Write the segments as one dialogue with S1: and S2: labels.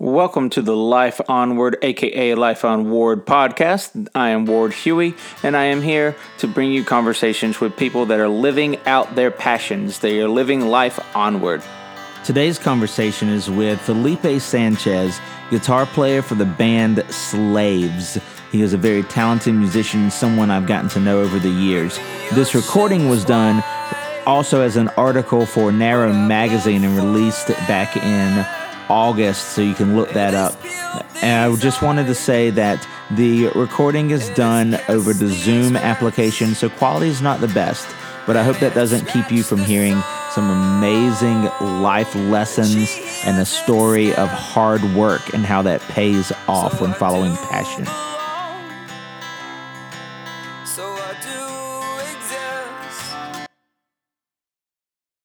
S1: Welcome to the Life Onward, aka Life on Ward podcast. I am Ward Huey, and I am here to bring you conversations with people that are living out their passions. They are living life onward. Today's conversation is with Felipe Sanchez, guitar player for the band Slaves. He is a very talented musician, someone I've gotten to know over the years. This recording was done also as an article for Narrow Magazine and released back in August, so you can look that up. And I just wanted to say that the recording is done over the Zoom application, so quality is not the best, but I hope that doesn't keep you from hearing some amazing life lessons and a story of hard work and how that pays off when following passion.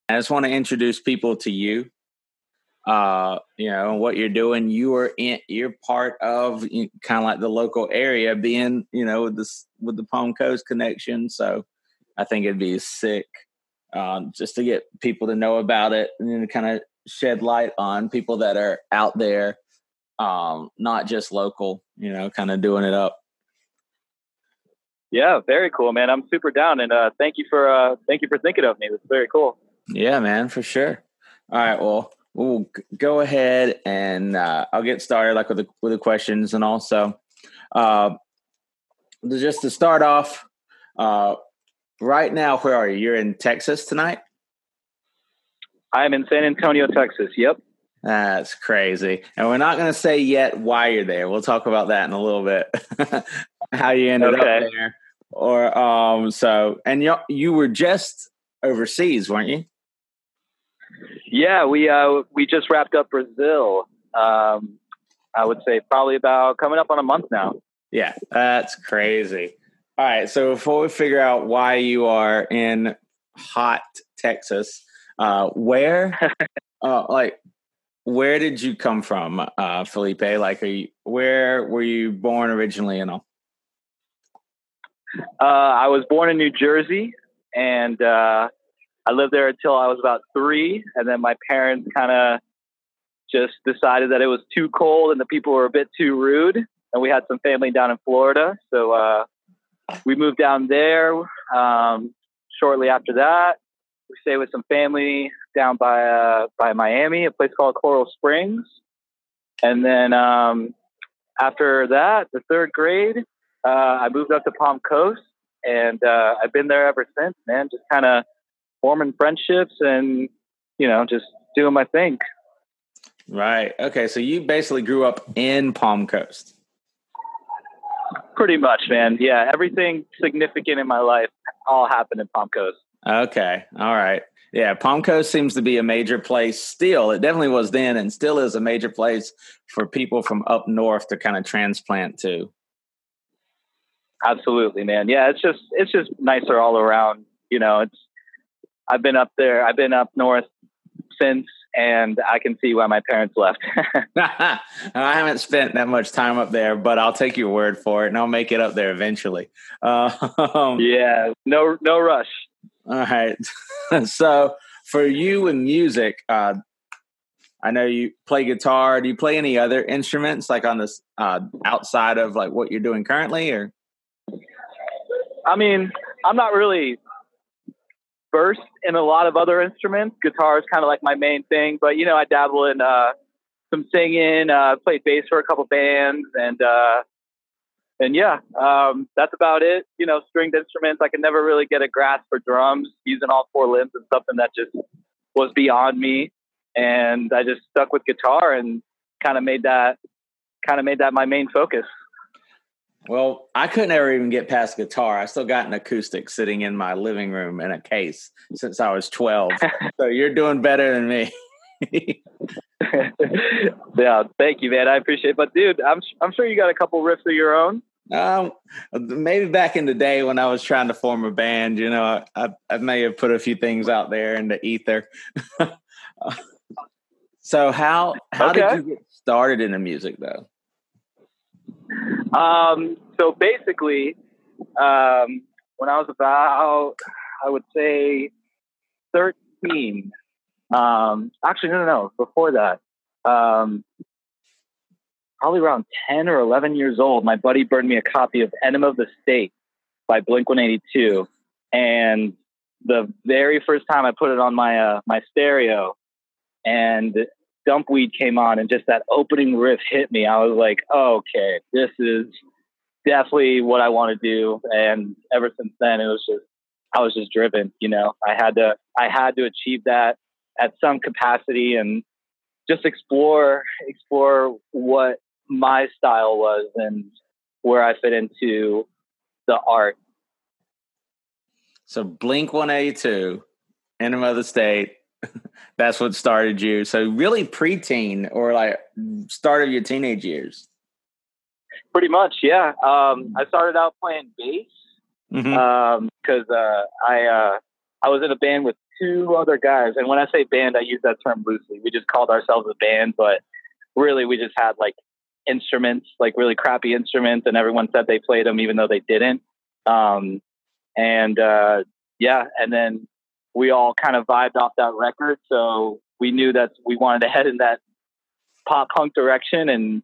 S1: I just want to introduce people to you uh, you know, what you're doing, you are in, you're part of you know, kind of like the local area being, you know, with this, with the Palm Coast connection. So I think it'd be sick, um, just to get people to know about it and then kind of shed light on people that are out there, um, not just local, you know, kind of doing it up.
S2: Yeah, very cool, man. I'm super down, and uh, thank you for uh, thank you for thinking of me. It's very cool.
S1: Yeah, man, for sure. All right, well, we'll go ahead and uh, I'll get started like with the with the questions and also uh, just to start off. Uh, right now, where are you? You're in Texas tonight.
S2: I'm in San Antonio, Texas. Yep.
S1: That's crazy. And we're not going to say yet why you're there. We'll talk about that in a little bit. How you ended okay. up there. Or um so and you you were just overseas, weren't you?
S2: Yeah, we uh, we just wrapped up Brazil. Um, I would say probably about coming up on a month now.
S1: Yeah, that's crazy. All right, so before we figure out why you are in hot Texas, uh, where, uh, like, where did you come from, uh, Felipe? Like, are you, where were you born originally and all?
S2: Uh, I was born in New Jersey, and uh, I lived there until I was about three, and then my parents kind of just decided that it was too cold and the people were a bit too rude. And we had some family down in Florida, so uh, we moved down there. Um, shortly after that, we stayed with some family down by uh, by Miami, a place called Coral Springs. And then um, after that, the third grade, uh, I moved up to Palm Coast, and uh, I've been there ever since. Man, just kind of forming friendships and you know just doing my thing.
S1: Right. Okay. So you basically grew up in Palm Coast.
S2: Pretty much, man. Yeah. Everything significant in my life all happened in Palm Coast.
S1: Okay. All right. Yeah. Palm Coast seems to be a major place still. It definitely was then and still is a major place for people from up north to kind of transplant to.
S2: Absolutely, man. Yeah. It's just, it's just nicer all around. You know, it's, I've been up there. I've been up north since, and I can see why my parents left.
S1: I haven't spent that much time up there, but I'll take your word for it, and I'll make it up there eventually.
S2: Um, yeah, no, no rush.
S1: All right. so, for you and music, uh, I know you play guitar. Do you play any other instruments, like on this uh, outside of like what you're doing currently, or?
S2: I mean, I'm not really versed in a lot of other instruments. Guitar is kind of like my main thing, but you know, I dabble in uh, some singing. Uh, played bass for a couple bands, and uh, and yeah, um, that's about it. You know, stringed instruments. I can never really get a grasp for drums. Using all four limbs is something that just was beyond me, and I just stuck with guitar and kind of made that kind of made that my main focus.
S1: Well, I couldn't ever even get past guitar. I still got an acoustic sitting in my living room in a case since I was 12. so you're doing better than me.
S2: yeah, thank you, man. I appreciate it. But dude, I'm I'm sure you got a couple riffs of your own.
S1: Um, maybe back in the day when I was trying to form a band, you know, I, I may have put a few things out there in the ether. so how how okay. did you get started in the music though?
S2: Um, so basically, um, when I was about, I would say, 13, um, actually, no, no, no, before that, um, probably around 10 or 11 years old, my buddy burned me a copy of Enema of the State by Blink 182. And the very first time I put it on my, uh, my stereo and Dumpweed came on and just that opening riff hit me, I was like, okay, this is definitely what I want to do. And ever since then, it was just, I was just driven, you know, I had to, I had to achieve that at some capacity and just explore, explore what my style was and where I fit into the art.
S1: So Blink 182, Enema of the State, that's what started you. So really preteen or like start of your teenage years.
S2: Pretty much, yeah. Um, I started out playing bass because mm-hmm. um, uh, I uh, I was in a band with two other guys, and when I say band, I use that term loosely. We just called ourselves a band, but really we just had like instruments, like really crappy instruments, and everyone said they played them even though they didn't. Um, and uh, yeah, and then we all kind of vibed off that record, so we knew that we wanted to head in that pop punk direction, and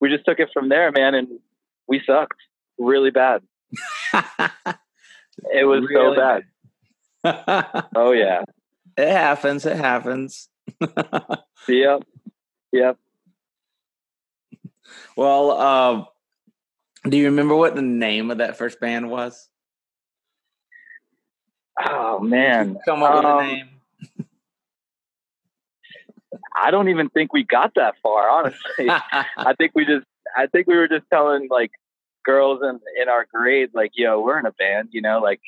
S2: we just took it from there, man. And we sucked really bad. it was really? so bad. oh yeah,
S1: it happens. It happens.
S2: yep. Yep.
S1: Well, uh, do you remember what the name of that first band was?
S2: Oh man,
S1: come up um, with a um, name.
S2: I don't even think we got that far, honestly. I think we just, I think we were just telling like girls in in our grade, like, "Yo, we're in a band," you know, like,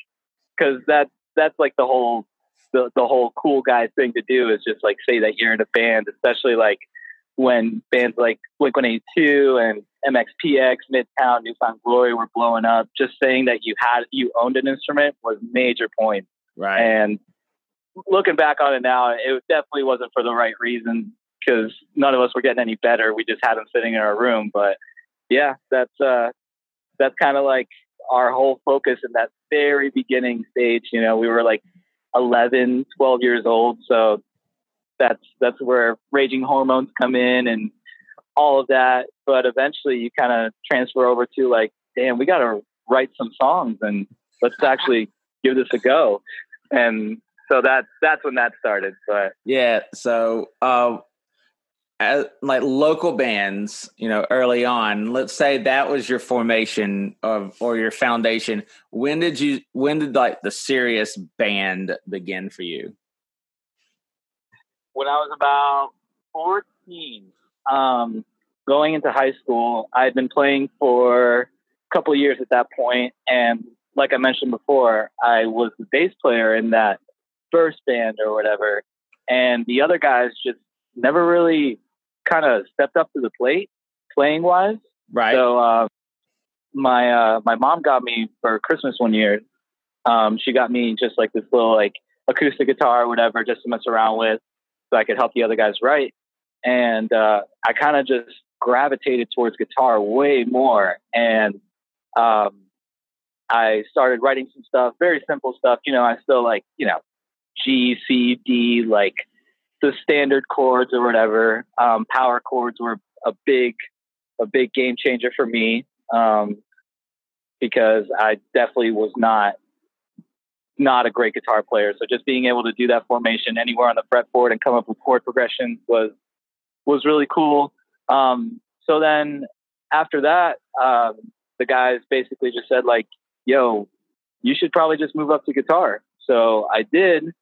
S2: because that that's like the whole the the whole cool guy thing to do is just like say that you're in a band, especially like when bands like Blink 182 and MXPX, Midtown, New Found Glory were blowing up. Just saying that you had you owned an instrument was major point.
S1: Right.
S2: And looking back on it now, it definitely wasn't for the right reason because none of us were getting any better. We just had them sitting in our room. But yeah, that's uh, that's kind of like our whole focus in that very beginning stage. You know, we were like 11, 12 years old, so that's that's where raging hormones come in and all of that. But eventually, you kind of transfer over to like, damn, we got to write some songs and let's actually give this a go. And so that that's when that started. But
S1: yeah, so uh, as, like local bands, you know, early on, let's say that was your formation of or your foundation. When did you? When did like the serious band begin for you?
S2: when I was about 14, um, going into high school, I had been playing for a couple of years at that point, and like I mentioned before, I was the bass player in that first band or whatever, and the other guys just never really kind of stepped up to the plate playing wise.
S1: Right.
S2: So uh, my uh, my mom got me for Christmas one year. Um, she got me just like this little like acoustic guitar or whatever, just to mess around with so I could help the other guys write. And uh, I kind of just gravitated towards guitar way more. And um, I started writing some stuff, very simple stuff. You know, I still like, you know, G, C, D, like the standard chords or whatever. Um, power chords were a big, a big game changer for me um, because I definitely was not not a great guitar player. So just being able to do that formation anywhere on the fretboard and come up with chord progressions was was really cool. Um, so then after that, um, the guys basically just said like, "Yo, you should probably just move up to guitar." So I did,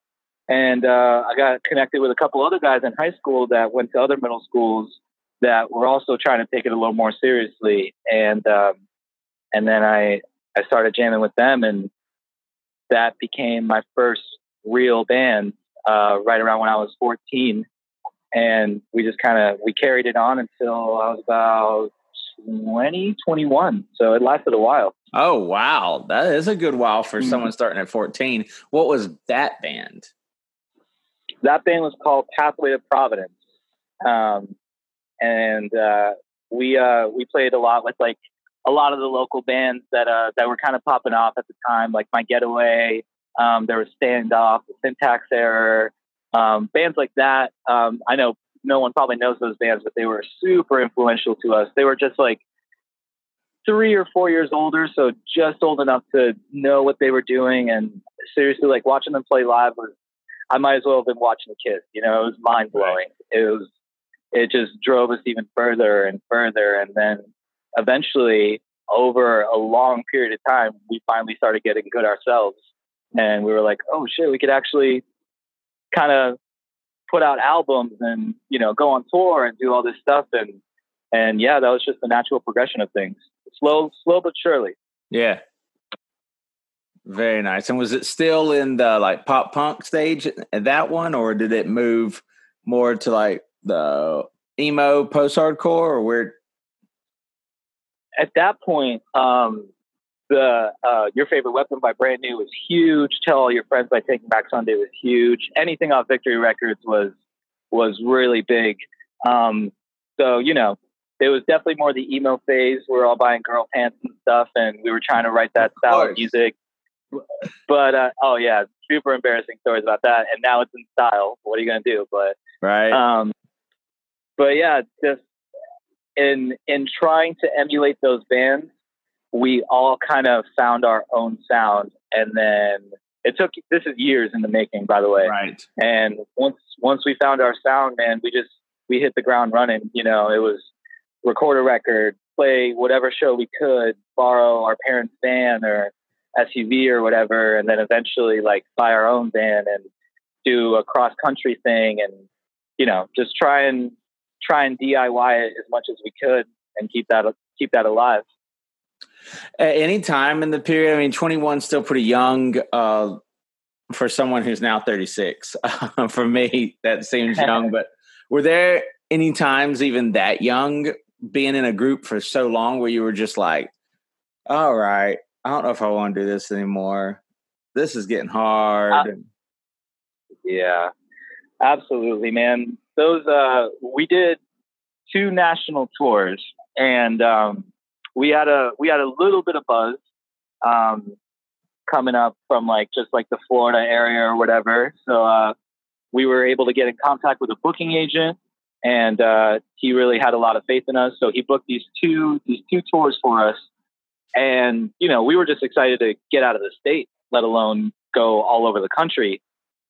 S2: and uh, I got connected with a couple other guys in high school that went to other middle schools that were also trying to take it a little more seriously. And um, and then I I started jamming with them, and that became my first real band uh, right around when I was 14. And we just kind of, we carried it on until I was about 20, 21. So it lasted a while.
S1: Oh, wow. That is a good while for mm-hmm. someone starting at 14. What was that band?
S2: That band was called Pathway to Providence. Um, and uh, we uh, we played a lot with like a lot of the local bands that uh, that were kind of popping off at the time, like My Getaway. Um, there was Standoff, Syntax Error, um, bands like that. Um, I know no one probably knows those bands, but they were super influential to us. They were just like three or four years older, so just old enough to know what they were doing. And seriously, like watching them play live was, I might as well have been watching a kid. You know, it was mind blowing. It was, it just drove us even further and further. And then eventually, over a long period of time, we finally started getting good ourselves. And we were like, oh shit, we could actually kind of put out albums and, you know, go on tour and do all this stuff. And, and yeah, that was just the natural progression of things slow, slow but surely.
S1: Yeah. Very nice. And was it still in the like pop punk stage at that one, or did it move more to like the emo post hardcore, or where?
S2: At that point, um, the uh, Your Favorite Weapon by Brand New was huge. Tell All Your Friends by Taking Back Sunday was huge. Anything off Victory Records was was really big. Um, so you know, it was definitely more the emo phase. We were all buying girl pants and stuff, and we were trying to write that style of music. But uh, oh yeah, super embarrassing stories about that. And now it's in style. What are you gonna do? But
S1: right.
S2: Um, but yeah, just in in trying to emulate those bands, we all kind of found our own sound, and then it took. This is years in the making, by the way.
S1: Right.
S2: And once once we found our sound, man, we just we hit the ground running. You know, it was record a record, play whatever show we could, borrow our parents' van or SUV or whatever, and then eventually like buy our own van and do a cross country thing and you know just try and try and DIY it as much as we could and keep that keep that alive.
S1: At any time in the period, I mean, 21 still pretty young uh, for someone who's now 36. for me, that seems young, but were there any times even that young being in a group for so long where you were just like, all right, I don't know if I want to do this anymore. This is getting hard. Uh,
S2: yeah, absolutely, man. Those, uh, we did two national tours and, um, we had a, we had a little bit of buzz, um, coming up from like, just like the Florida area or whatever. So, uh, we were able to get in contact with a booking agent and uh, he really had a lot of faith in us. So he booked these two these two tours for us, and you know we were just excited to get out of the state, let alone go all over the country.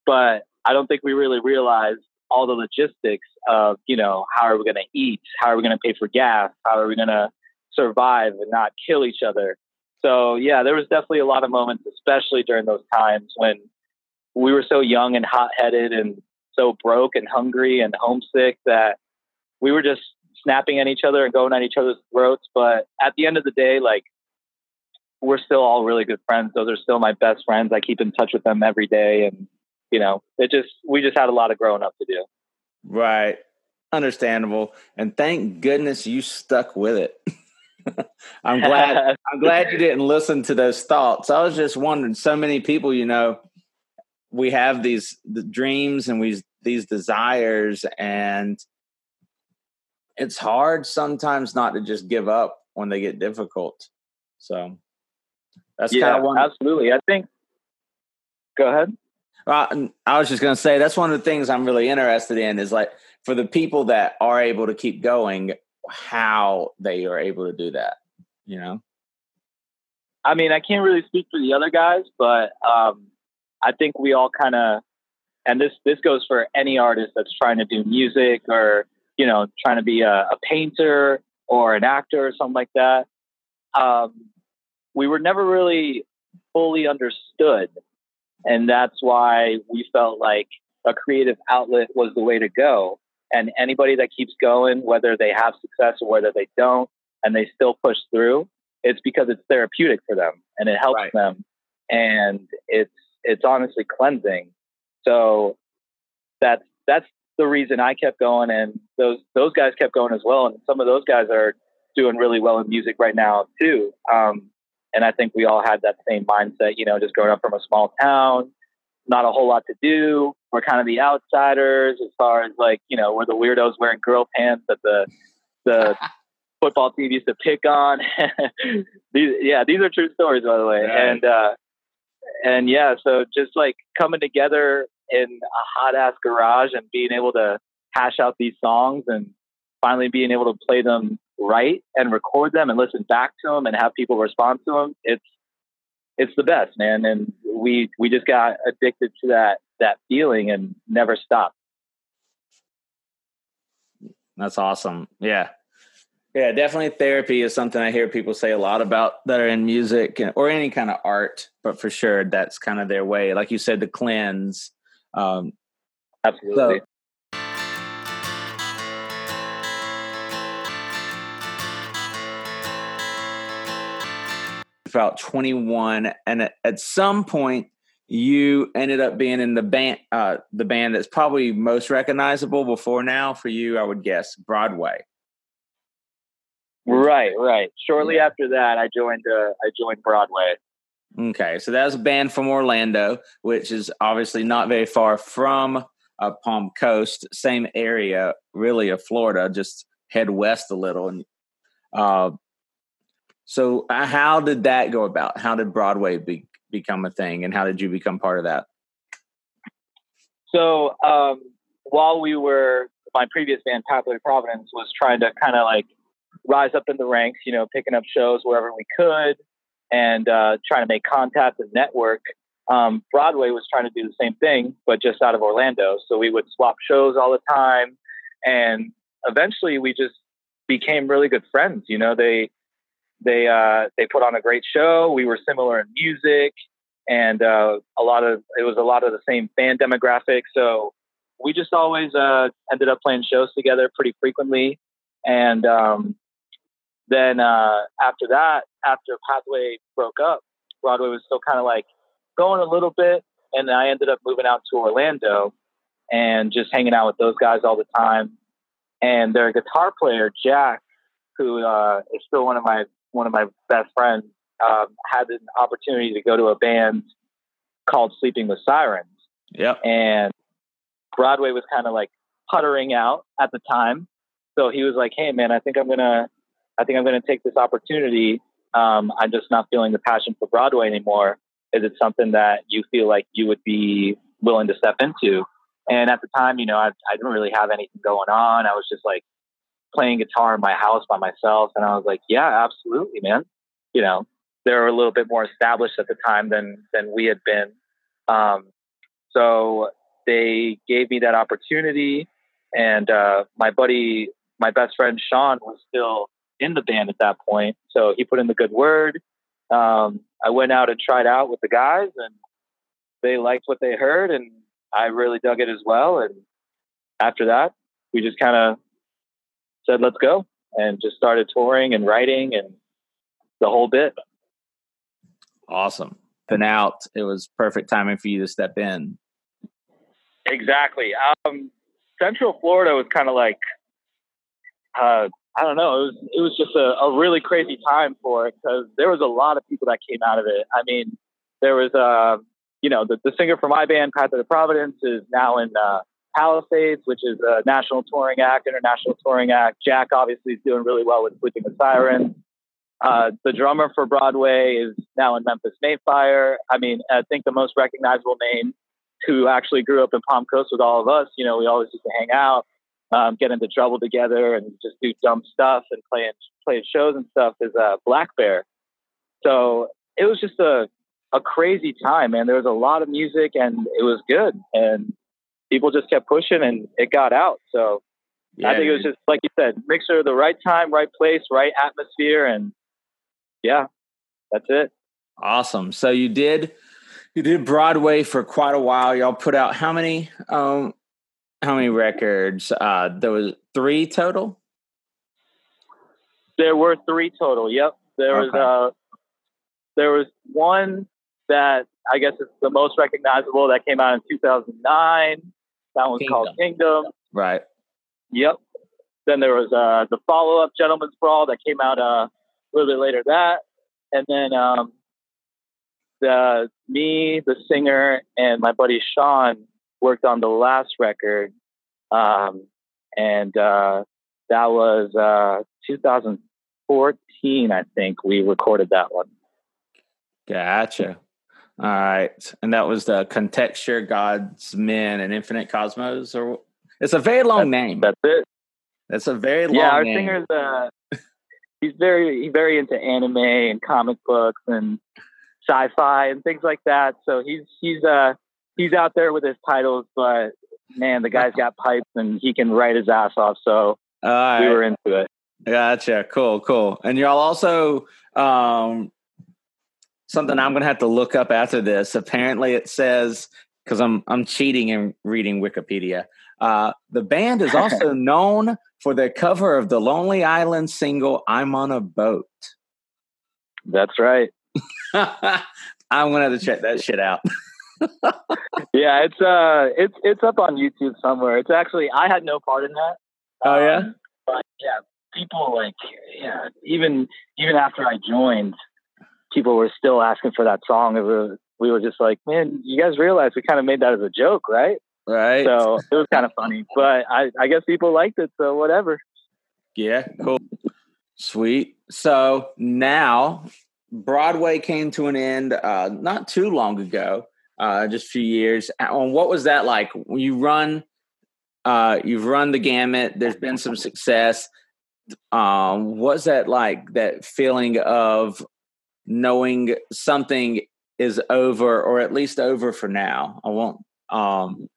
S2: But I don't think we really realized all the logistics of you know how are we going to eat, how are we going to pay for gas, how are we going to survive and not kill each other. So yeah, there was definitely a lot of moments, especially during those times when we were so young and hot headed and so broke and hungry and homesick that we were just snapping at each other and going at each other's throats. But at the end of the day, like we're still all really good friends. Those are still my best friends. I keep in touch with them every day. And, you know, it just, we just had a lot of growing up to do.
S1: Right. Understandable. And thank goodness you stuck with it. I'm glad I'm glad you didn't listen to those thoughts. I was just wondering so many people, you know, we have these the dreams and we these desires and it's hard sometimes not to just give up when they get difficult. So
S2: that's yeah, kind of one absolutely. I think go ahead.
S1: Uh, i was just going to say that's one of the things i'm really interested in is like for the people that are able to keep going how they are able to do that you know
S2: i mean i can't really speak for the other guys but um I think we all kind of, and this this goes for any artist that's trying to do music or you know trying to be a, a painter or an actor or something like that. Um, we were never really fully understood, and that's why we felt like a creative outlet was the way to go. And anybody that keeps going, whether they have success or whether they don't, and they still push through, it's because it's therapeutic for them and it helps right. them. And it's it's honestly cleansing. So that's that's the reason I kept going, and those those guys kept going as well. And some of those guys are doing really well in music right now too. Um, and I think we all had that same mindset. You know, just growing up from a small town, not a whole lot to do. We're kind of the outsiders as far as like you know we're the weirdos wearing girl pants that the the football team used to pick on. these, yeah, these are true stories, by the way. Right. And uh, and yeah, so just like coming together in a hot ass garage and being able to hash out these songs and finally being able to play them right and record them and listen back to them and have people respond to them. It's it's the best, man. And we we just got addicted to that that feeling and never stopped.
S1: That's awesome. Yeah. Yeah, definitely therapy is something I hear people say a lot about that are in music or any kind of art, but for sure that's kind of their way. Like you said, the cleanse. Um,
S2: Absolutely. So,
S1: about 21 and at some point you ended up being in the band uh, the band that's probably most recognizable before now for you i would guess broadway.
S2: Right right. Shortly yeah. after that i joined uh, i joined broadway.
S1: Okay so that was a band from orlando which is obviously not very far from uh, palm coast same area really of florida just head west a little and uh, so, uh, how did that go about? How did Broadway be, become a thing, and how did you become part of that?
S2: So, um, while we were, my previous band, Pathway Providence, was trying to kind of like rise up in the ranks, you know, picking up shows wherever we could and uh, trying to make contact and network. Um, Broadway was trying to do the same thing, but just out of Orlando. So we would swap shows all the time. And eventually we just became really good friends. You know, they, they uh, they put on a great show. We were similar in music, and uh, a lot of it was a lot of the same fan demographic. So we just always uh, ended up playing shows together pretty frequently. And um, then uh, after that, after Pathway broke up, Broadway was still kind of like going a little bit, and I ended up moving out to Orlando and just hanging out with those guys all the time. And their guitar player Jack, who uh, is still one of my one of my best friends um, had an opportunity to go to a band called Sleeping with Sirens.
S1: Yeah.
S2: And Broadway was kind of like puttering out at the time. So he was like, Hey man, I think I'm gonna I think I'm gonna take this opportunity. Um, I'm just not feeling the passion for Broadway anymore. Is it something that you feel like you would be willing to step into? And at the time, you know, I, I didn't really have anything going on. I was just like playing guitar in my house by myself. And I was like, yeah, absolutely, man. You know, they were a little bit more established at the time than, than we had been. Um, so they gave me that opportunity. And uh, my buddy, my best friend Sean was still in the band at that point. So he put in the good word. Um, I went out and tried out with the guys, and they liked what they heard, and I really dug it as well. And after that, we just kind of said, let's go, and just started touring and writing and the whole bit.
S1: Awesome. Been out. It was perfect timing for you to step in.
S2: Exactly. Um, Central Florida was kind of like, uh, I don't know. It was it was just a, a really crazy time for it because there was a lot of people that came out of it. I mean, there was uh, you know, the, the singer for my band, Path of the Providence, is now in uh, Palisades, which is a national touring act, international touring act. Jack obviously is doing really well with Sleeping with Sirens. Uh, the drummer for Broadway is now in Memphis May Fire. I mean, I think the most recognizable name who actually grew up in Palm Coast with all of us. You know, we always used to hang out, um, get into trouble together, and just do dumb stuff and playing playing shows and stuff. Is uh, Blackbear. So it was just a a crazy time, man. There was a lot of music, and it was good. And people just kept pushing and it got out. So yeah, I think it was just like you said, mixture of the right time, right place, right atmosphere, and yeah, that's it.
S1: Awesome. So you did you did Broadway for quite a while. Y'all put out how many um how many records? Uh there was three total?
S2: There were three total, yep. There okay. was uh there was one that I guess is the most recognizable that came out in 2009. That one's Kingdom. called Kingdom.
S1: Right.
S2: Yep. Then there was uh, the follow up Gentleman's Brawl that came out uh, a little bit later. That, and then um, the me, the singer, and my buddy Sean worked on the last record, um, and uh, that was uh, 2014. I think we recorded that one.
S1: Gotcha. All right, and that was the contexture, God's men, and infinite cosmos, or It's a very long name.
S2: That's it.
S1: That's a very long.
S2: Yeah, our
S1: name.
S2: singer's uh, he's very he's very into anime and comic books and sci-fi and things like that. So he's he's uh he's out there with his titles, but man, the guy's got pipes and he can write his ass off. So
S1: right.
S2: we were into it.
S1: Gotcha. Cool. Cool. And y'all also um, something I'm going to have to look up after this. Apparently, it says because I'm I'm cheating and reading Wikipedia. Uh, the band is also known for their cover of the Lonely Island single "I'm on a Boat."
S2: That's right.
S1: I'm gonna have to check that shit out.
S2: Yeah, it's uh it's it's up on YouTube somewhere. It's actually I had no part in that.
S1: Oh, yeah?
S2: Um, but yeah, people like yeah, even even after I joined, people were still asking for that song. It was, we were just like, man, you guys realize we kind of made that as a joke, right?
S1: Right.
S2: So it was kind of funny, but I, I guess people liked it, so whatever.
S1: Yeah, cool. Sweet. So now Broadway came to an end uh, not too long ago, uh, just a few years. And what was that like? You run, uh, you've run the gamut. There's been some success. Um, what's that like? That feeling of knowing something is over, or at least over for now. I won't. Um,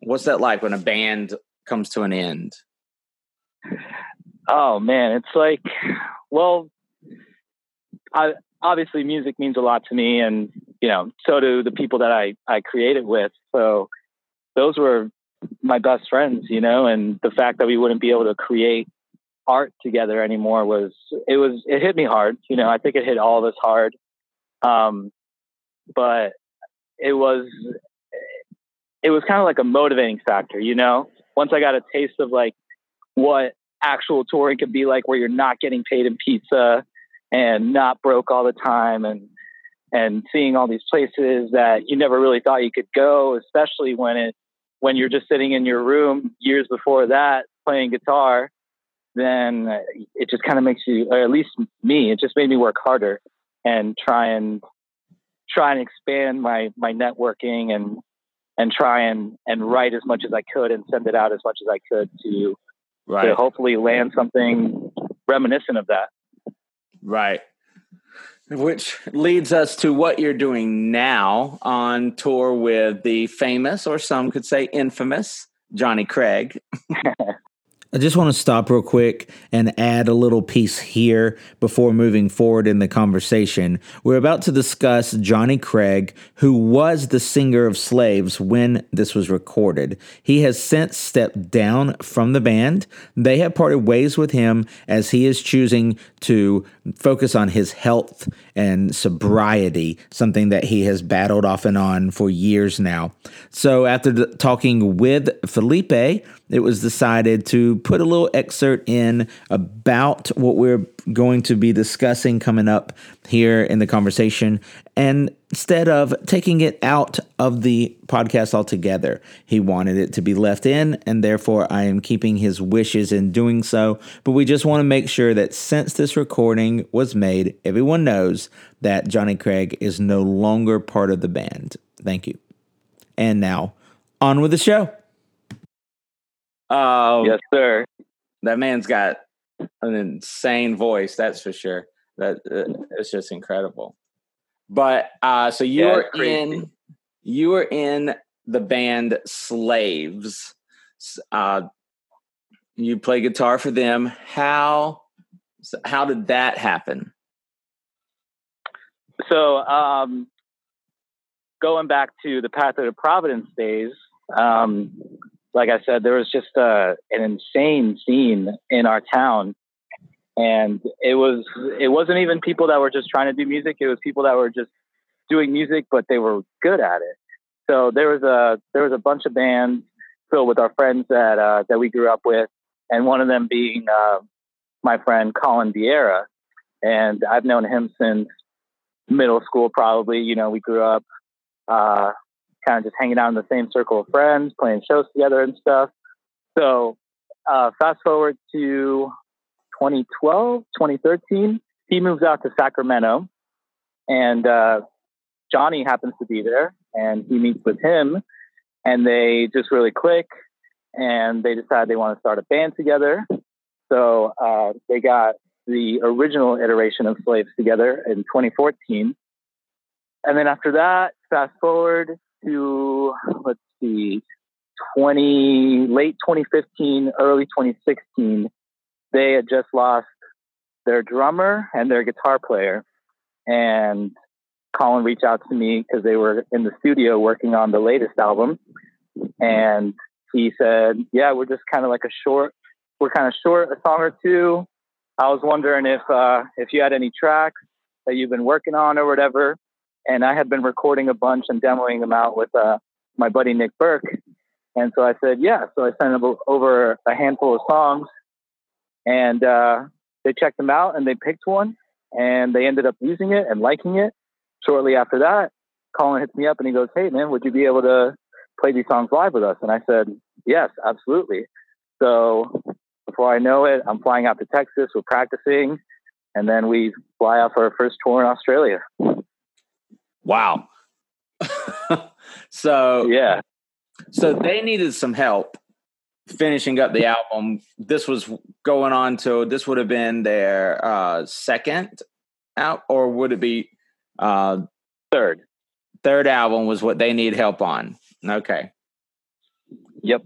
S1: what's that like when a band comes to an end?
S2: Oh man, it's like, well, I, obviously music means a lot to me, and you know, so do the people that I I created with. So those were my best friends, you know, and the fact that we wouldn't be able to create art together anymore was it was it hit me hard. You know, I think it hit all of us hard. Um, but it was it was kind of like a motivating factor, you know. Once I got a taste of like what actual touring could be like, where you're not getting paid in pizza and not broke all the time, and and seeing all these places that you never really thought you could go, especially when it when you're just sitting in your room years before that playing guitar, then uh, it just kind of makes you, or at least me, it just made me work harder and try and try and expand my my networking and and try and and write as much as I could and send it out as much as I could to to hopefully land something reminiscent of that.
S1: Right. Which leads us to what you're doing now on tour with the famous, or some could say infamous, Johnny Craig. I just want to stop real quick and add a little piece here before moving forward in the conversation. We're about to discuss Johnny Craig, who was the singer of Slaves when this was recorded. He has since stepped down from the band. They have parted ways with him as he is choosing to focus on his health and sobriety, something that he has battled off and on for years now. So, after the, talking with Felipe, it was decided to put a little excerpt in about what we're going to be discussing coming up here in the conversation. And instead of taking it out of the podcast altogether, he wanted it to be left in, and therefore I am keeping his wishes in doing so. But we just want to make sure that since this recording was made, everyone knows that Johnny Craig is no longer part of the band. Thank you. And now, on with the show. Oh,
S2: yes, sir.
S1: That man's got an insane voice, that's for sure. That uh, it's just incredible. But uh, so you
S2: Yeah,
S1: were in you were in the band Slaves. Uh, you play guitar for them. How how did that happen?
S2: So, um, going back to the Path of the Providence days, um, like I said, there was just uh, an insane scene in our town, and it was it wasn't even people that were just trying to do music. It was people that were just doing music, but they were good at it. So there was a there was a bunch of bands filled with our friends that uh, that we grew up with, and one of them being uh, my friend Colin Vieira, and I've known him since middle school probably you know we grew up uh, kind of just hanging out in the same circle of friends playing shows together and stuff so uh, fast forward to 2012 2013 he moves out to sacramento and uh, johnny happens to be there and he meets with him and they just really click and they decide they want to start a band together. So uh, they got the original iteration of Slaves together in 2014. And then after that, fast forward to, let's see, 20, late 2015, early 2016, they had just lost their drummer and their guitar player. And Colin reached out to me because they were in the studio working on the latest album. And he said, Yeah, we're just kind of like a short, we're kind of short a song or two. I was wondering if uh, if you had any tracks that you've been working on or whatever. And I had been recording a bunch and demoing them out with uh, my buddy Nick Burke. And so I said, yeah. So I sent them over a handful of songs and uh, they checked them out and they picked one and they ended up using it and liking it. Shortly after that, Colin hits me up and he goes, hey, man, would you be able to play these songs live with us? And I said, yes, absolutely. So before I know it, I'm flying out to Texas. We're practicing. And then we fly out for our first tour in Australia.
S1: Wow. so,
S2: yeah.
S1: So they needed some help finishing up the album. This was going on to this would have been their uh, second out, or would it be uh,
S2: third?
S1: Third album was what they need help on. Okay.
S2: Yep.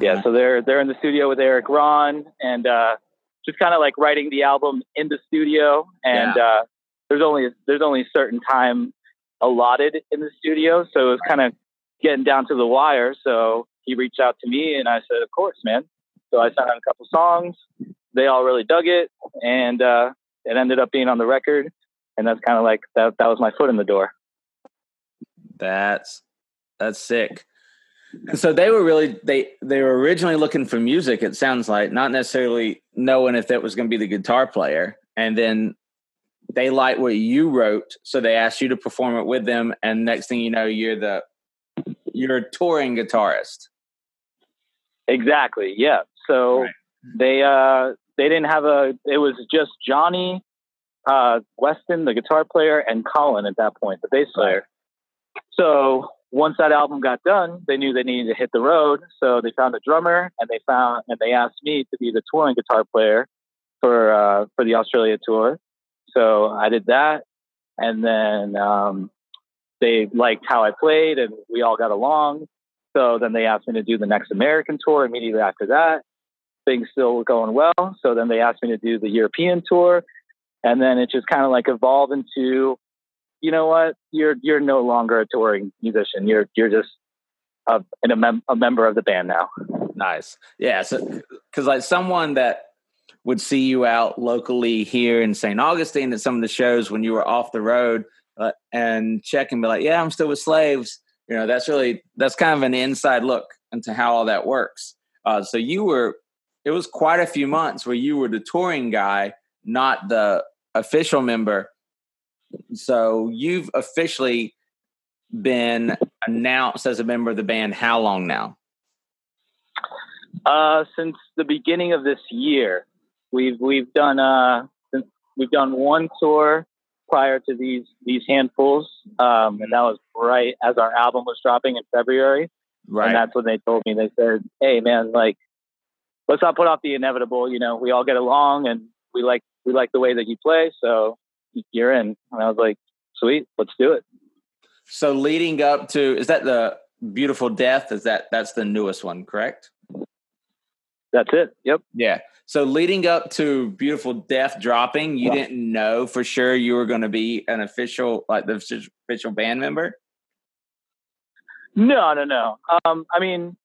S2: Yeah, so they're they're in the studio with Erik Ron and uh, just kind of like writing the album in the studio. And yeah. uh, there's only there's only a certain time allotted in the studio, so it was kind of getting down to the wire. So he reached out to me, and I said, "Of course, man." So I sent out a couple songs. They all really dug it, and uh, it ended up being on the record. And that's kind of like that. That was my foot in the door.
S1: That's that's sick. So they were really they they were originally looking for music. It sounds like not necessarily knowing if that was going to be the guitar player, and then they liked what you wrote, so they asked you to perform it with them. And next thing you know, you're the you're a touring guitarist.
S2: Exactly. Yeah. So right. they uh they didn't have a. It was just Johnny, uh, Weston, the guitar player, and Colin at that point, the bass player. So once that album got done, they knew they needed to hit the road. So they found a drummer, and they found and they asked me to be the touring guitar player for uh, for the Australia tour. So I did that, and then um, they liked how I played, and we all got along. So then they asked me to do the next American tour immediately after that things still were going well. So then they asked me to do the European tour. And then it just kind of like evolved into, you know what, you're you're no longer a touring musician. You're you're just a, a, mem- a member of the band now.
S1: Nice. Yeah. So, because like someone that would see you out locally here in St. Augustine at some of the shows when you were off the road uh, and check and be like, yeah, I'm still with slaves. You know, that's really, that's kind of an inside look into how all that works. Uh, so you were it was quite a few months where you were the touring guy, not the official member. So you've officially been announced as a member of the band how long now?
S2: Uh, since the beginning of this year. We've we've done uh since we've done one tour prior to these these handfuls. Um, and that was right as our album was dropping in February. Right. And that's when they told me they said, Hey man, like let's not put off the inevitable. You know, we all get along and we like we like the way that you play, so you're in. And I was like, sweet, let's do it.
S1: So leading up to is that the beautiful death? Is that that's the newest one, correct?
S2: That's it. Yep.
S1: Yeah. So leading up to Beautiful Death dropping, you didn't know for sure you were going to be an official, like the official band member.
S2: No, no, no. Um, I mean,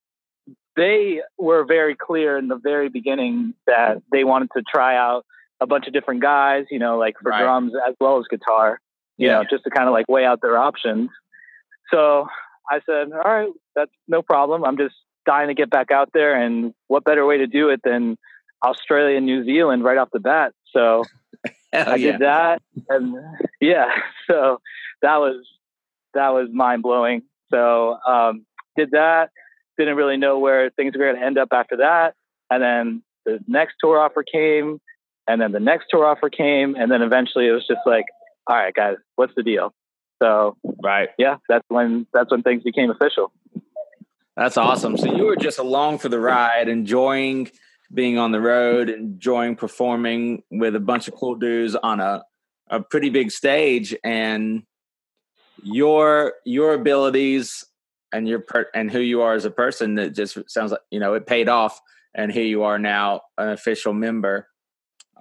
S2: they were very clear in the very beginning that they wanted to try out a bunch of different guys, you know, like for right. drums as well as guitar, you yeah. know, just to kind of like weigh out their options. So I said, all right, that's no problem. I'm just dying to get back out there. And what better way to do it than Australia and New Zealand right off the bat? So I yeah. did that. And yeah, so that was, that was mind blowing. So, um, did that didn't really know where things were going to end up after that. And then the next tour offer came, and then the next tour offer came, and then eventually it was just like, all right, guys, what's the deal? So,
S1: right,
S2: yeah, that's when that's when things became official.
S1: That's awesome. So you were just along for the ride, enjoying being on the road, enjoying performing with a bunch of cool dudes on a, a pretty big stage, and your your abilities and your per- and who you are as a person that just sounds like you know it paid off, and here you are now an official member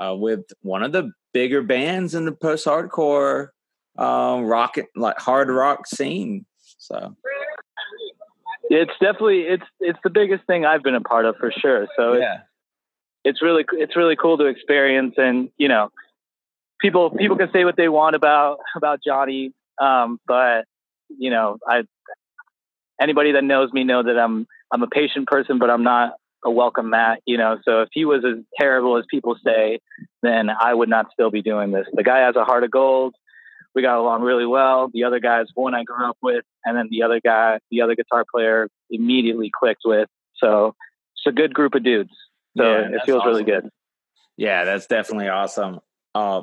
S1: uh, with one of the bigger bands in the post hardcore um, rock like hard rock scene. So
S2: it's definitely it's it's the biggest thing I've been a part of for sure. So yeah. it's it's really it's really cool to experience, and you know, people people can say what they want about about Johnny, um, but you know, I anybody that knows me know that I'm I'm a patient person, but I'm not a welcome mat, you know. So if he was as terrible as people say, then I would not still be doing this. The guy has a heart of gold we got along really well. The other guys, one I grew up with, and then the other guy, the other guitar player, immediately clicked with. So it's a good group of dudes. So yeah, it feels awesome. really good.
S1: Yeah, that's definitely awesome. Uh,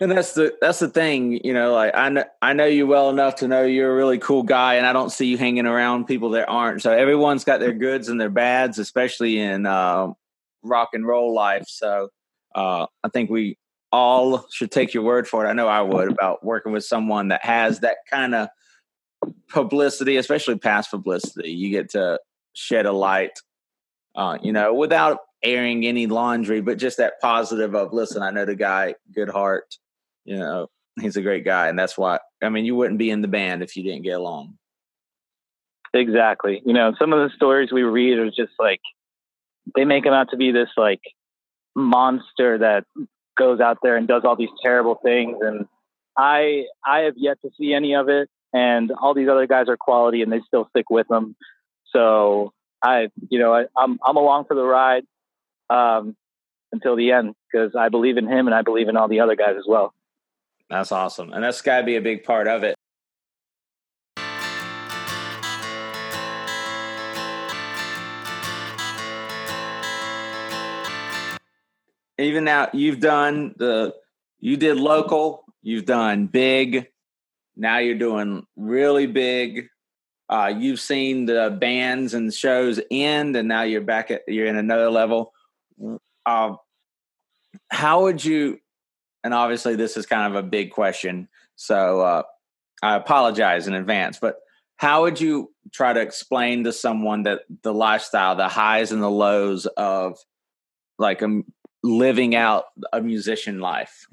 S1: and that's the that's the thing, you know. Like I know I know you well enough to know you're a really cool guy, and I don't see you hanging around people that aren't. So everyone's got their goods and their bads, especially in uh, rock and roll life. So uh, I think we all should take your word for it. I know I would about working with someone that has that kind of publicity, especially past publicity. You get to shed a light, uh, you know, without airing any laundry, but just that positive of, listen, I know the guy, good heart, you know, he's a great guy. And that's why, I mean, you wouldn't be in the band if you didn't get along.
S2: Exactly. You know, some of the stories we read are just like, they make him out to be this like monster that goes out there and does all these terrible things. And I I have yet to see any of it. And all these other guys are quality, and they still stick with them. So I, you know, I, I'm, I'm along for the ride um, until the end because I believe in him and I believe in all the other guys as well.
S1: That's awesome, and that's got to be a big part of it. Even now you've done the you did local, you've done big, now you're doing really big. Uh, you've seen the bands and shows end, and now you're back at you're in another level. Uh, how would you? And obviously, this is kind of a big question, so uh, I apologize in advance. But how would you try to explain to someone that the lifestyle, the highs and the lows of like a living out a musician life?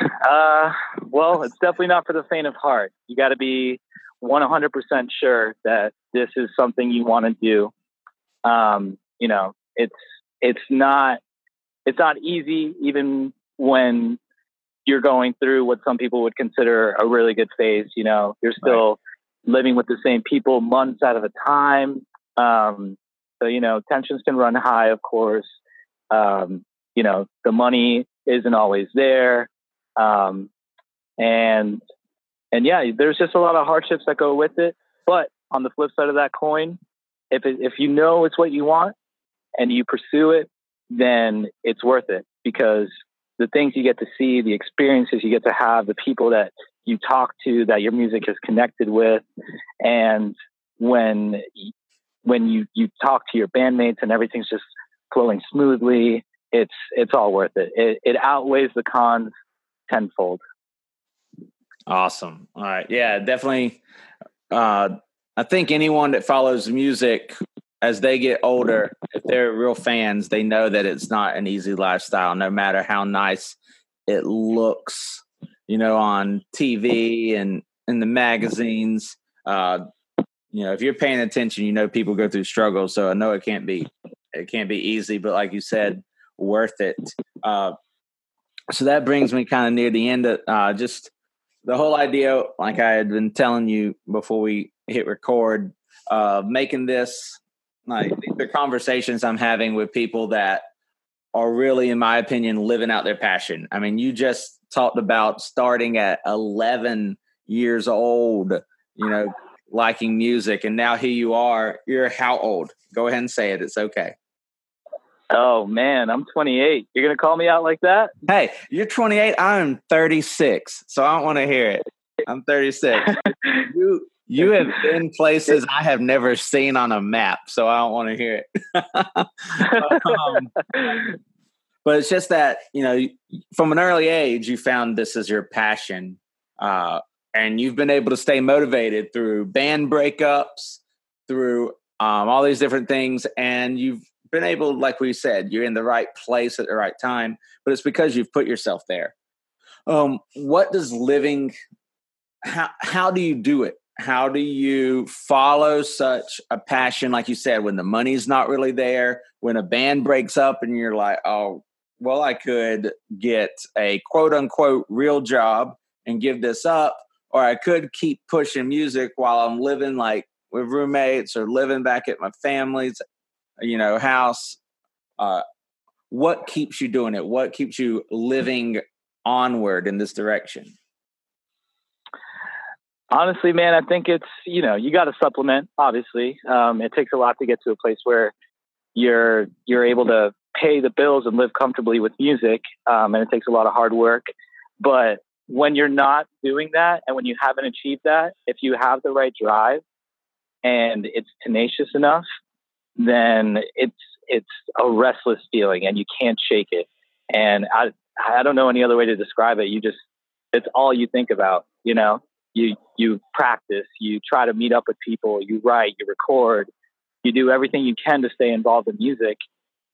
S2: Uh, well, it's definitely not for the faint of heart. You got to be 100% sure that this is something you want to do. Um, you know, it's it's not it's not easy even when you're going through what some people would consider a really good phase. You know, you're still right. living with the same people months out of a time. Um, so, you know, tensions can run high, of course. Um, you know, the money isn't always there. Um, and, and yeah, there's just a lot of hardships that go with it. But on the flip side of that coin, if, it, if you know it's what you want and you pursue it, then it's worth it because the things you get to see, the experiences you get to have, the people that you talk to that your music is connected with, and when when you you talk to your bandmates and everything's just flowing smoothly, it's it's all worth it. It, it outweighs the cons tenfold.
S1: Awesome. All right. Yeah, definitely. Uh, I think anyone that follows music as they get older, if they're real fans, they know that it's not an easy lifestyle, no matter how nice it looks, you know, on TV and in the magazines. Uh, you know, if you're paying attention, you know people go through struggles. So I know it can't be it can't be easy, but like you said, worth it. Uh, so that brings me kind of near the end of uh, just the whole idea, like I had been telling you before we hit record, uh, making this like the conversations I'm having with people that are really, in my opinion, living out their passion. I mean, you just talked about starting at 11 years old, you know, liking music, and now here you are. You're how old? Go ahead and say it. It's okay.
S2: Oh man, I'm 28. You're gonna call me out like that?
S1: Hey, you're 28. I'm 36, so I don't want to hear it. I'm 36. you you have been places I have never seen on a map, so I don't want to hear it. um, but it's just that you know, from an early age, you found this as your passion, uh, and you've been able to stay motivated through band breakups, through um, all these different things, and you've been able, like we said, you're in the right place at the right time. But it's because you've put yourself there. Um, what does living? How how do you do it? How do you follow such a passion, like you said, when the money's not really there, when a band breaks up, and you're like, oh, well, I could get a quote unquote real job and give this up, or I could keep pushing music while I'm living like with roommates or living back at my family's, you know, house. Uh, what keeps you doing it? What keeps you living onward in this direction?
S2: Honestly, man, I think it's you know you got to supplement. Obviously, um, it takes a lot to get to a place where you're you're able to pay the bills and live comfortably with music, um, and it takes a lot of hard work. But when you're not doing that, and when you haven't achieved that, if you have the right drive and it's tenacious enough, then it's it's a restless feeling, and you can't shake it. And I I don't know any other way to describe it. You just it's all you think about. You know, you you practice, you try to meet up with people, you write, you record, you do everything you can to stay involved in music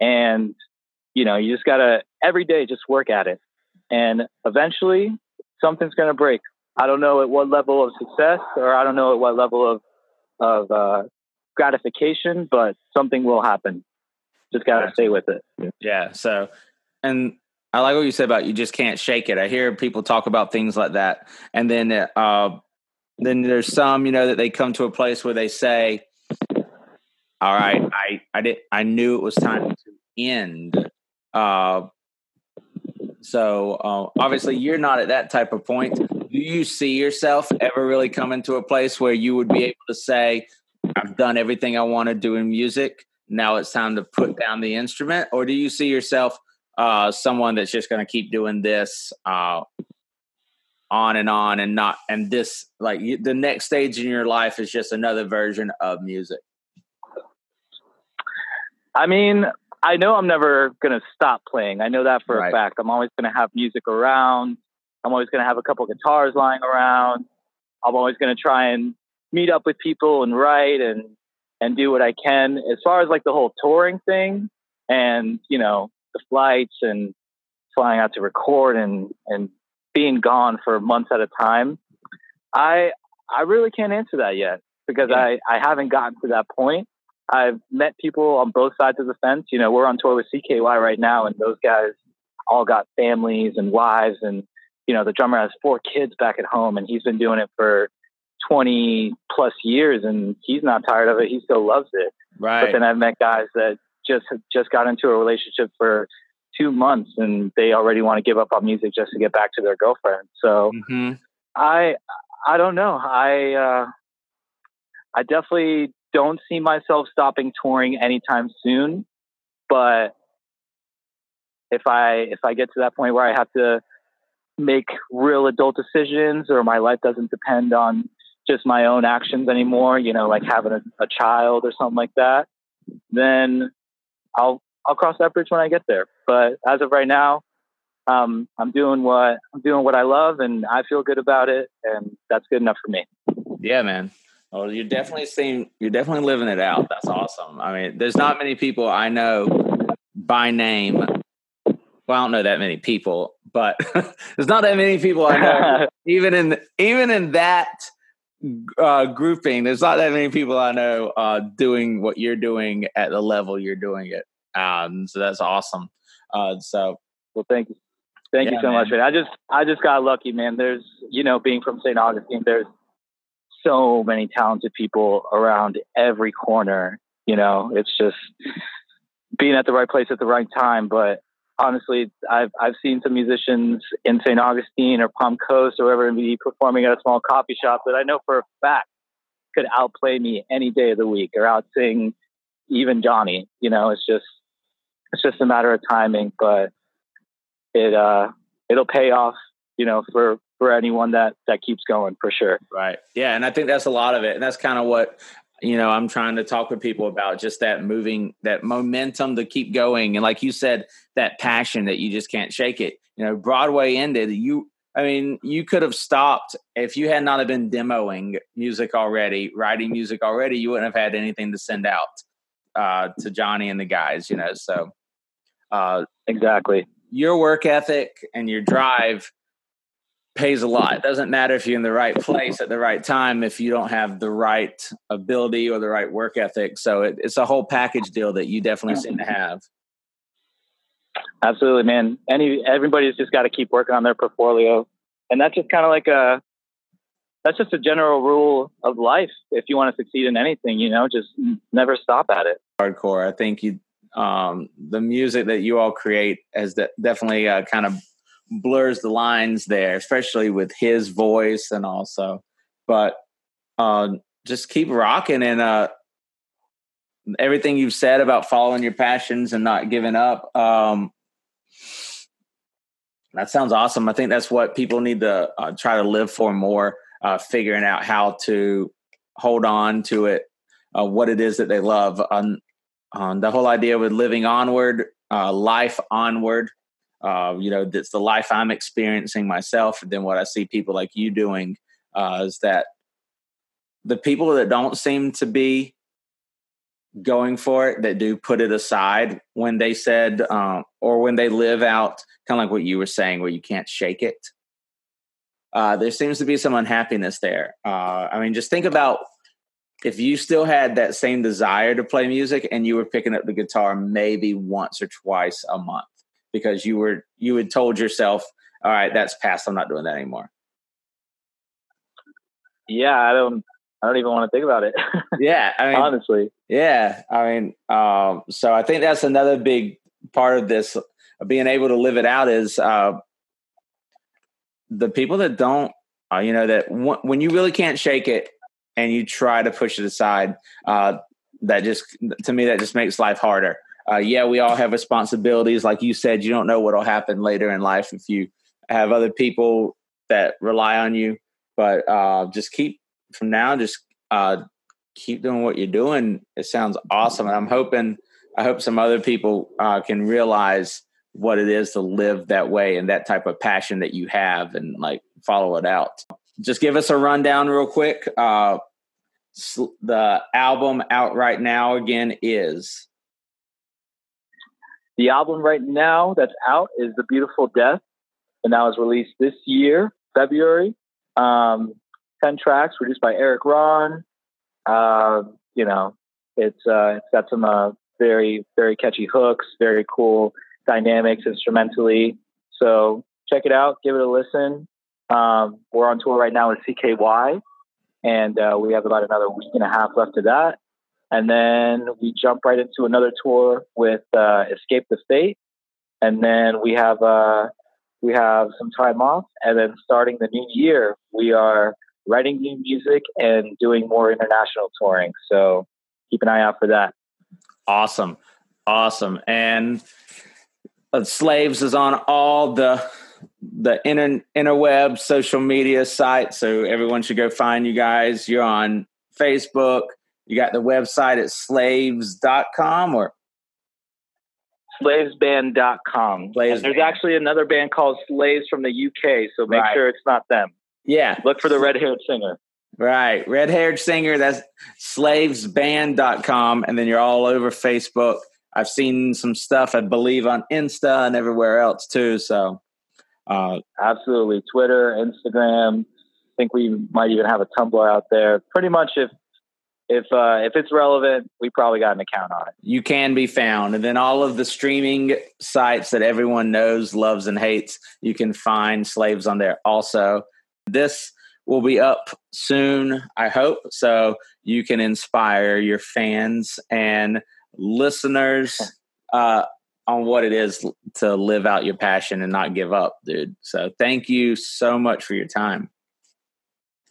S2: and you know you just gotta every day just work at it and eventually something's gonna break. I don't know at what level of success or i don't know at what level of of uh, gratification but something will happen. Just gotta stay with it.
S1: Yeah so and i like what you said about you just can't shake it. I hear people talk about things like that and then uh then there's some you know that they come to a place where they say all right, I I did I knew it was time to end. Uh, so uh, obviously, you're not at that type of point. Do you see yourself ever really coming to a place where you would be able to say, "I've done everything I want to do in music. Now it's time to put down the instrument," or do you see yourself uh, someone that's just going to keep doing this uh, on and on and not and this like the next stage in your life is just another version of music?
S2: I mean, I know I'm never going to stop playing. I know that for right. a fact. I'm always going to have music around. I'm always going to have a couple guitars lying around. I'm always going to try and meet up with people and write and and do what I can. As far as like the whole touring thing and, you know, the flights and flying out to record and and being gone for months at a time, I I really can't answer that yet because yeah. I I haven't gotten to that point. I've met people on both sides of the fence. You know, we're on tour with CKY right now, and those guys all got families and wives, and you know, the drummer has four kids back at home, and he's been doing it for 20 plus years, and he's not tired of it. He still loves it.
S1: Right.
S2: But then I've met guys that just just got into a relationship for two months, and they already want to give up on music just to get back to their girlfriend. So mm-hmm. I I don't know. I uh, I definitely don't see myself stopping touring anytime soon. But if I if I get to that point where I have to make real adult decisions or my life doesn't depend on just my own actions anymore, you know, like having a, a child or something like that, then I'll I'll cross that bridge when I get there. But as of right now, um, I'm doing what I'm doing what I love, and I feel good about it, and that's good enough for me.
S1: Yeah, man. Well, you're definitely seeing you're definitely living it out. That's awesome. I mean, there's not many people I know by name. Well, I don't know that many people, but there's not that many people I know. even in even in that uh, grouping, there's not that many people I know uh, doing what you're doing at the level you're doing it. Um, so that's awesome. Uh, so,
S2: well, thank you, thank yeah, you so man. much. Man. I just I just got lucky, man. There's you know being from St. Augustine, there's so many talented people around every corner. You know, it's just being at the right place at the right time. But honestly, I've I've seen some musicians in St. Augustine or Palm Coast or wherever be performing at a small coffee shop that I know for a fact could outplay me any day of the week or outsing even Johnny. You know, it's just it's just a matter of timing, but it uh it'll pay off, you know, for for anyone that that keeps going for sure.
S1: Right. Yeah, and I think that's a lot of it, and that's kind of what you know i'm trying to talk with people about just that moving that momentum to keep going and like you said that passion that you just can't shake it you know broadway ended you i mean you could have stopped if you had not have been demoing music already writing music already you wouldn't have had anything to send out uh, to johnny and the guys you know so
S2: uh, exactly
S1: your work ethic and your drive pays a lot. It doesn't matter if you're in the right place at the right time if you don't have the right ability or the right work ethic. So it, it's a whole package deal that you definitely seem to have.
S2: Absolutely, man. Any everybody's just got to keep working on their portfolio, and that's just kind of like a that's just a general rule of life. If you want to succeed in anything, you know, just never stop at it.
S1: Hardcore. I think you um, the music that you all create has de- definitely uh, kind of blurs the lines there, especially with his voice and also. But uh, just keep rocking and uh, everything you've said about following your passions and not giving up. Um, that sounds awesome. I think that's what people need to uh, try to live for more, uh, figuring out how to hold on to it, uh, what it is that they love. Um, um, the whole idea with living onward, uh, life onward, uh, you know, that's the life I'm experiencing myself. And then what I see people like you doing uh, is that the people that don't seem to be going for it, that do put it aside when they said, um, or when they live out, kind of like what you were saying, where you can't shake it. Uh, there seems to be some unhappiness there. Uh, I mean, just think about if you still had that same desire to play music and you were picking up the guitar maybe once or twice a month because you were you had told yourself, all right, that's past. I'm not doing that anymore.
S2: Yeah, I don't. I don't even want to think about it.
S1: yeah, I mean,
S2: honestly.
S1: Yeah, I mean, um, so I think that's another big part of this being able to live it out is uh, the people that don't, uh, you know, that w- when you really can't shake it and you try to push it aside, uh, that just to me that just makes life harder uh, yeah, we all have responsibilities. Like you said, you don't know what'll happen later in life if you have other people that rely on you. But uh, just keep from now, just uh, keep doing what you're doing. It sounds awesome, and I'm hoping I hope some other people uh, can realize what it is to live that way and that type of passion that you have, and like follow it out. Just give us a rundown real quick. Uh, the album out right now again is
S2: the album right now that's out is The Beautiful Death, and that was released this year, February. Um, 10 tracks produced by Erik Ron. Uh, you know, it's, uh, it's got some uh, very, very catchy hooks, very cool dynamics instrumentally. So check it out, give it a listen. Um, we're on tour right now with CKY, and uh, we have about another week and a half left of that. And then we jump right into another tour with uh, Escape the Fate. And then we have uh, we have some time off. And then starting the new year, we are writing new music and doing more international touring. So keep an eye out for that.
S1: Awesome, awesome. And uh, Slaves is on all the the inter interweb social media sites, so everyone should go find you guys. You're on Facebook, you got the website at slaves.com or
S2: slavesband.com. Slaves there's actually another band called Slaves from the UK, so make right. sure it's not them.
S1: Yeah.
S2: Look for the red haired singer.
S1: Right. Red haired singer. That's slavesband.com. And then you're all over Facebook. I've seen some stuff, I believe, on Insta and everywhere else too. So,
S2: uh, absolutely. Twitter, Instagram. I think we might even have a Tumblr out there. Pretty much, if if uh, if it's relevant, we probably got an account on it.
S1: You can be found, and then all of the streaming sites that everyone knows, loves, and hates, you can find slaves on there. Also, this will be up soon, I hope, so you can inspire your fans and listeners uh, on what it is to live out your passion and not give up, dude. So, thank you so much for your time.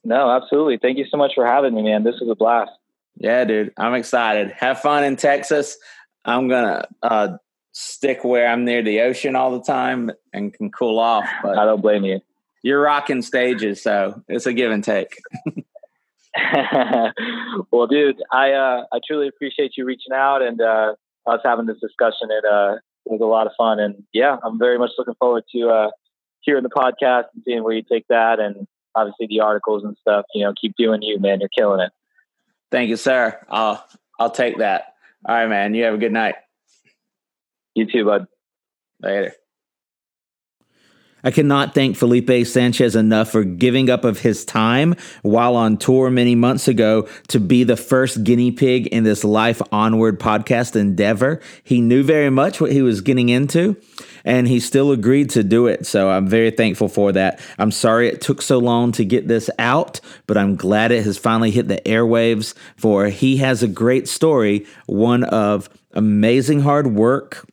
S2: No, absolutely. Thank you so much for having me, man. This was a blast.
S1: Yeah, dude, I'm excited. Have fun in Texas. I'm gonna uh, stick where I'm near the ocean all the time and can cool off.
S2: But I don't blame you.
S1: you're rocking stages, so it's a give and take.
S2: well, dude, I uh, I truly appreciate you reaching out and uh, us having this discussion. It uh, was a lot of fun, and yeah, I'm very much looking forward to uh, hearing the podcast and seeing where you take that, and obviously the articles and stuff. You know, keep doing you, man. You're killing it.
S1: Thank you, sir. I'll I'll take that. All right, man. You have a good night.
S2: You too, bud.
S1: Later. I cannot thank Felipe Sanchez enough for giving up of his time while on tour many months ago to be the first guinea pig in this Life Onward podcast endeavor. He knew very much what he was getting into and he still agreed to do it. So I'm very thankful for that. I'm sorry it took so long to get this out, but I'm glad it has finally hit the airwaves for he has a great story, one of amazing hard work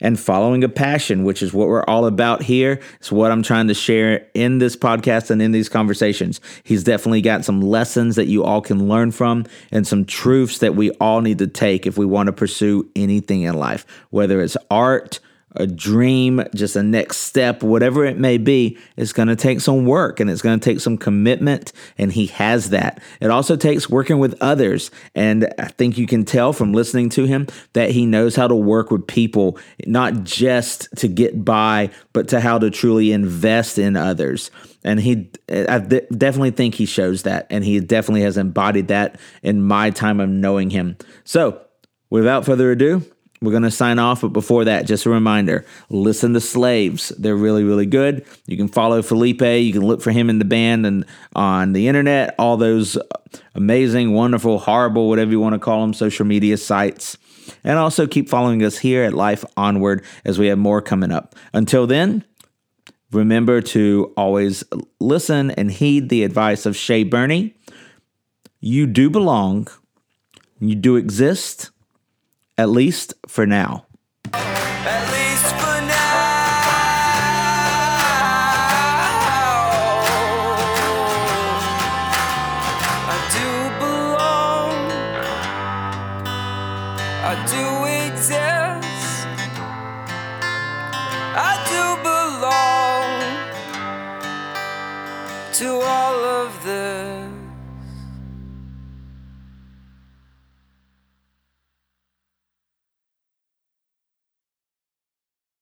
S1: and following a passion, which is what we're all about here. It's what I'm trying to share in this podcast and in these conversations. He's definitely got some lessons that you all can learn from and some truths that we all need to take if we want to pursue anything in life, whether it's art, a dream, just a next step, whatever it may be, it's going to take some work and it's going to take some commitment. And he has that. It also takes working with others. And I think you can tell from listening to him that he knows how to work with people, not just to get by, but to how to truly invest in others. And he, I definitely think he shows that. And he definitely has embodied that in my time of knowing him. So without further ado, we're going to sign off, but before that, just a reminder listen to Slaves. They're really, really good. You can follow Felipe. You can look for him in the band and on the internet, all those amazing, wonderful, horrible, whatever you want to call them, social media sites. And also keep following us here at Life Onward as we have more coming up. Until then, remember to always listen and heed the advice of Shay Burney. You do belong, you do exist at least for now.